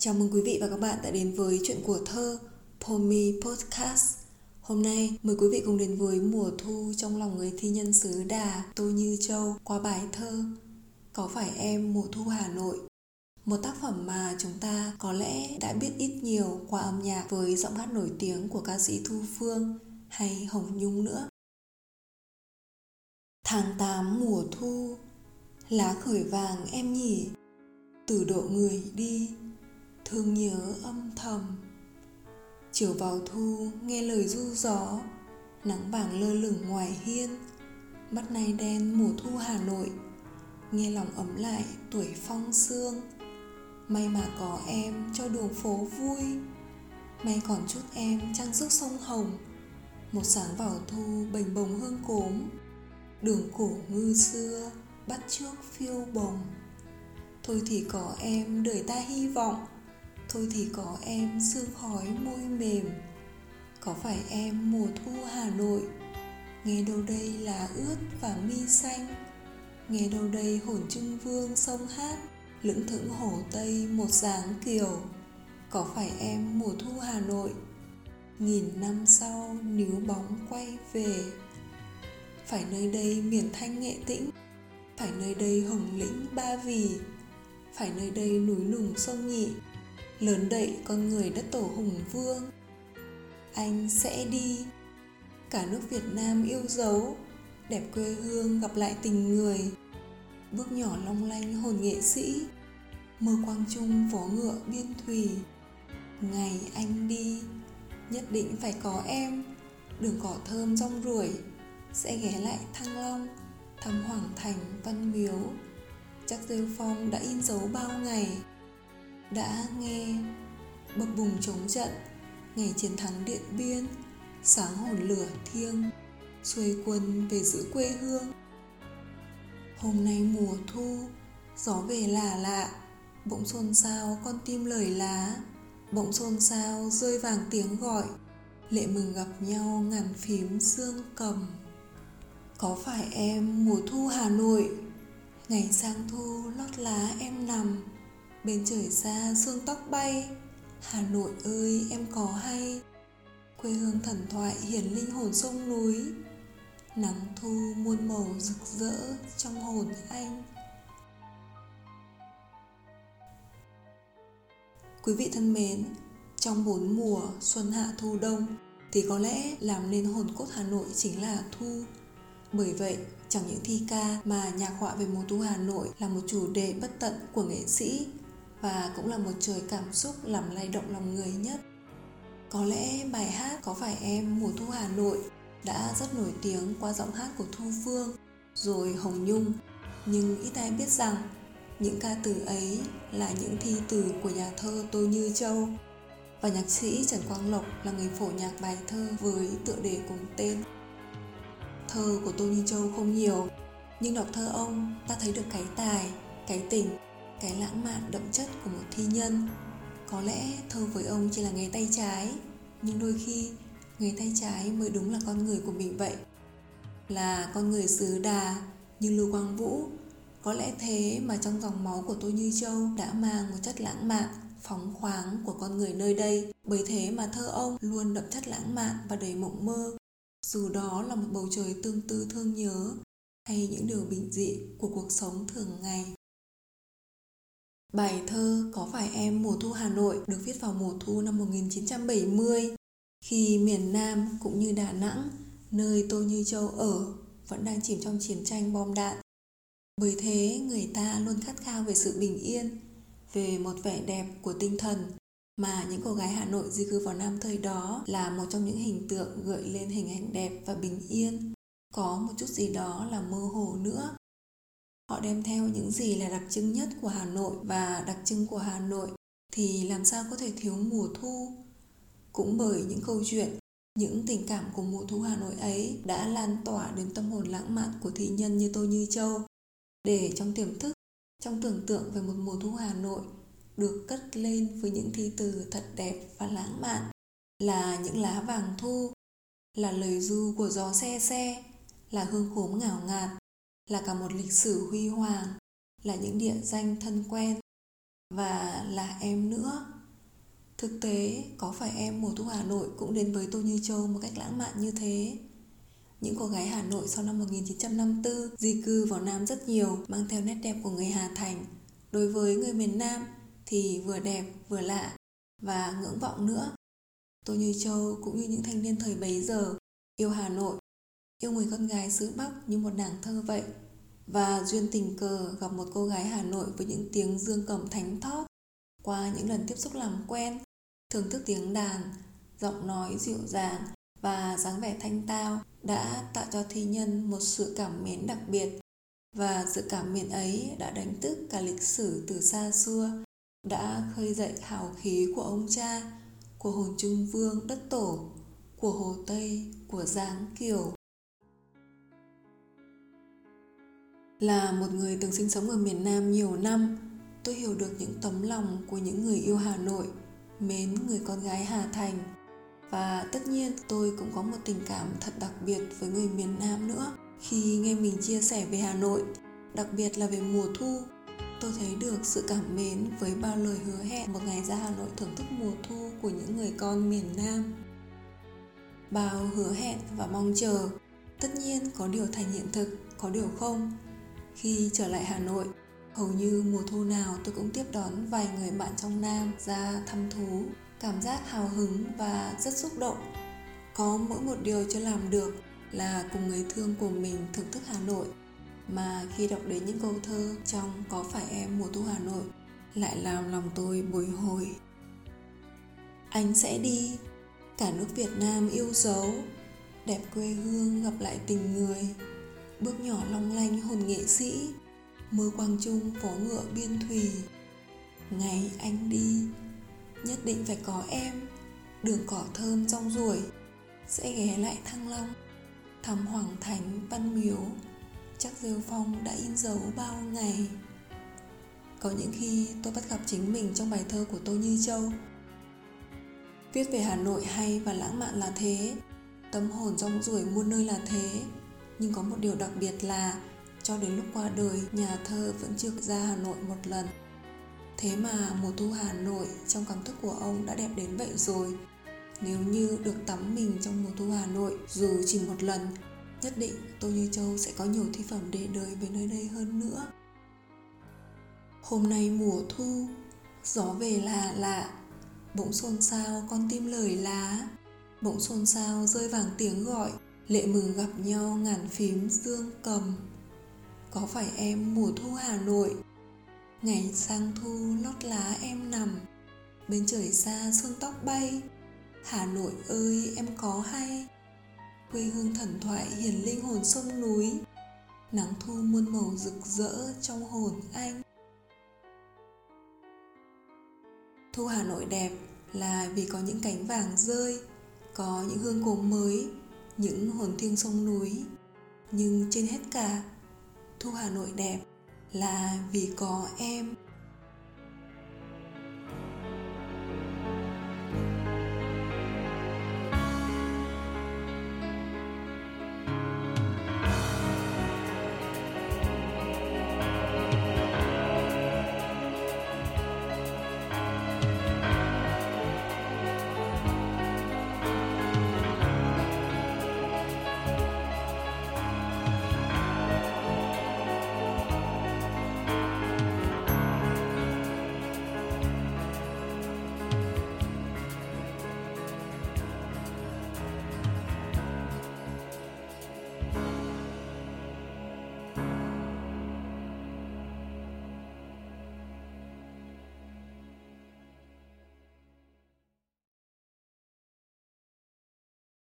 Chào mừng quý vị và các bạn đã đến với chuyện của thơ Pomi Podcast. Hôm nay mời quý vị cùng đến với mùa thu trong lòng người thi nhân xứ Đà Tô Như Châu qua bài thơ Có phải em mùa thu Hà Nội một tác phẩm mà chúng ta có lẽ đã biết ít nhiều qua âm nhạc với giọng hát nổi tiếng của ca sĩ Thu Phương hay Hồng Nhung nữa. Tháng 8 mùa thu, lá khởi vàng em nhỉ, từ độ người đi, thương nhớ âm thầm. Chiều vào thu nghe lời du gió, nắng vàng lơ lửng ngoài hiên, mắt nay đen mùa thu Hà Nội, nghe lòng ấm lại tuổi phong sương May mà có em cho đường phố vui. May còn chút em trang sức sông Hồng Một sáng vào thu bềnh bồng hương cốm. Đường cổ ngư xưa bắt trước phiêu bồng Thôi thì có em đời ta hy vọng. Thôi thì có em sương khói môi mềm. Có phải em mùa thu Hà Nội? Nghe đâu đây là ướt và mi xanh. Nghe đâu đây hồn trưng vương sông hát, lững thững hồ tây một dáng kiều có phải em mùa thu hà nội? Nghìn năm sau níu bóng quay về. Phải nơi đây miền thanh nghệ tĩnh. Phải nơi đây hồng lĩnh ba vì. Phải nơi đây núi nùng sông nhị lớn đậy con người đất tổ hùng vương. Anh sẽ đi. Cả nước việt nam yêu dấu, đẹp quê hương gặp lại tình người. Bước nhỏ long lanh hồn nghệ sĩ, mơ quang trung vó ngựa biên thùy. Ngày anh đi, nhất định phải có em. Đường cỏ thơm rong ruổi, sẽ ghé lại thăng long, thăm hoàng thành, văn miếu. Chắc rêu phong đã in dấu bao ngày đã nghe bập bùng chống trận, ngày chiến thắng điện biên, sáng hồn lửa thiêng, xuôi quân về giữ quê hương. Hôm nay mùa thu, gió về lạ lạ, bỗng xôn xao con tim lời lá, bỗng xôn xao rơi vàng tiếng gọi. Lệ mừng gặp nhau ngàn phím xương cầm. Có phải em mùa thu hà nội? Ngày sang thu lót lá em nằm bên trời xa sương tóc bay. Hà nội ơi em có hay. Quê hương thần thoại hiển linh hồn sông núi. Nắng thu muôn màu rực rỡ trong hồn anh. Quý vị thân mến, trong bốn mùa xuân hạ thu đông thì có lẽ làm nên hồn cốt Hà Nội chính là thu. Bởi vậy, chẳng những thi ca mà nhạc họa về mùa thu Hà Nội là một chủ đề bất tận của nghệ sĩ và cũng là một trời cảm xúc làm lay động lòng người nhất. Có lẽ bài hát Có phải em mùa thu Hà Nội đã rất nổi tiếng qua giọng hát của Thu Phương rồi Hồng Nhung nhưng ít ai biết rằng những ca từ ấy là những thi từ của nhà thơ Tô Như Châu và nhạc sĩ Trần Quang Lộc là người phổ nhạc bài thơ với tựa đề cùng tên. Thơ của Tô Như Châu không nhiều, nhưng đọc thơ ông ta thấy được cái tài, cái tình, cái lãng mạn đậm chất của một thi nhân. Có lẽ thơ với ông chỉ là nghề tay trái, nhưng đôi khi nghề tay trái mới đúng là con người của mình vậy. Là con người xứ đà như Lưu Quang Vũ có lẽ thế mà trong dòng máu của tôi như châu đã mang một chất lãng mạn, phóng khoáng của con người nơi đây. Bởi thế mà thơ ông luôn đậm chất lãng mạn và đầy mộng mơ. Dù đó là một bầu trời tương tư thương nhớ hay những điều bình dị của cuộc sống thường ngày. Bài thơ Có phải em mùa thu Hà Nội được viết vào mùa thu năm 1970 khi miền Nam cũng như Đà Nẵng, nơi tôi Như Châu ở, vẫn đang chìm trong chiến tranh bom đạn bởi thế người ta luôn khát khao về sự bình yên, về một vẻ đẹp của tinh thần mà những cô gái Hà Nội di cư vào Nam thời đó là một trong những hình tượng gợi lên hình ảnh đẹp và bình yên. Có một chút gì đó là mơ hồ nữa. Họ đem theo những gì là đặc trưng nhất của Hà Nội và đặc trưng của Hà Nội thì làm sao có thể thiếu mùa thu. Cũng bởi những câu chuyện, những tình cảm của mùa thu Hà Nội ấy đã lan tỏa đến tâm hồn lãng mạn của thị nhân như tôi Như Châu để trong tiềm thức trong tưởng tượng về một mùa thu Hà Nội được cất lên với những thi từ thật đẹp và lãng mạn là những lá vàng thu là lời du của gió xe xe là hương khốm ngào ngạt là cả một lịch sử huy hoàng là những địa danh thân quen và là em nữa thực tế có phải em mùa thu hà nội cũng đến với tô như châu một cách lãng mạn như thế những cô gái Hà Nội sau năm 1954 di cư vào Nam rất nhiều, mang theo nét đẹp của người Hà Thành. Đối với người miền Nam thì vừa đẹp vừa lạ và ngưỡng vọng nữa. Tô Như Châu cũng như những thanh niên thời bấy giờ yêu Hà Nội, yêu người con gái xứ Bắc như một nàng thơ vậy. Và duyên tình cờ gặp một cô gái Hà Nội với những tiếng dương cầm thánh thót. Qua những lần tiếp xúc làm quen, thưởng thức tiếng đàn, giọng nói dịu dàng và dáng vẻ thanh tao đã tạo cho thi nhân một sự cảm mến đặc biệt và sự cảm mến ấy đã đánh thức cả lịch sử từ xa xưa đã khơi dậy hào khí của ông cha của hồn trung vương đất tổ của hồ tây của giáng kiều là một người từng sinh sống ở miền nam nhiều năm tôi hiểu được những tấm lòng của những người yêu hà nội mến người con gái hà thành và tất nhiên tôi cũng có một tình cảm thật đặc biệt với người miền Nam nữa khi nghe mình chia sẻ về Hà Nội, đặc biệt là về mùa thu. Tôi thấy được sự cảm mến với bao lời hứa hẹn một ngày ra Hà Nội thưởng thức mùa thu của những người con miền Nam. Bao hứa hẹn và mong chờ, tất nhiên có điều thành hiện thực, có điều không. Khi trở lại Hà Nội, hầu như mùa thu nào tôi cũng tiếp đón vài người bạn trong Nam ra thăm thú. Cảm giác hào hứng và rất xúc động. Có mỗi một điều chưa làm được là cùng người thương của mình thưởng thức hà nội. Mà khi đọc đến những câu thơ trong có phải em mùa thu hà nội lại làm lòng tôi bồi hồi. Anh sẽ đi. Cả nước việt nam yêu dấu. Đẹp quê hương gặp lại tình người bước nhỏ long lanh hồn nghệ sĩ mưa quang trung phố ngựa biên thùy. Ngày anh đi, nhất định phải có em. Đường cỏ thơm rong ruổi, sẽ ghé lại thăng long. Thăm hoàng thành văn miếu, chắc rêu phong đã in dấu bao ngày. Có những khi tôi bắt gặp chính mình trong bài thơ của tôi như châu. Viết về hà nội hay và lãng mạn là thế, tâm hồn rong ruổi muôn nơi là thế nhưng có một điều đặc biệt là cho đến lúc qua đời nhà thơ vẫn chưa ra hà nội một lần Thế mà mùa thu Hà Nội trong cảm thức của ông đã đẹp đến vậy rồi. Nếu như được tắm mình trong mùa thu Hà Nội dù chỉ một lần, nhất định tôi Như Châu sẽ có nhiều thi phẩm để đời về nơi đây hơn nữa. Hôm nay mùa thu, gió về là lạ, bỗng xôn xao con tim lời lá, bỗng xôn xao rơi vàng tiếng gọi, lệ mừng gặp nhau ngàn phím dương cầm. Có phải em mùa thu Hà Nội? Ngày sang thu lót lá em nằm. Bên trời xa sương tóc bay. Hà Nội ơi, em có hay. Quê hương thần thoại hiền linh hồn sông núi. Nắng thu muôn màu rực rỡ trong hồn anh. Thu Hà Nội đẹp là vì có những cánh vàng rơi, Có những hương cốm mới. Những hồn thiêng sông núi. Nhưng trên hết cả, Thu Hà Nội đẹp là vì có em.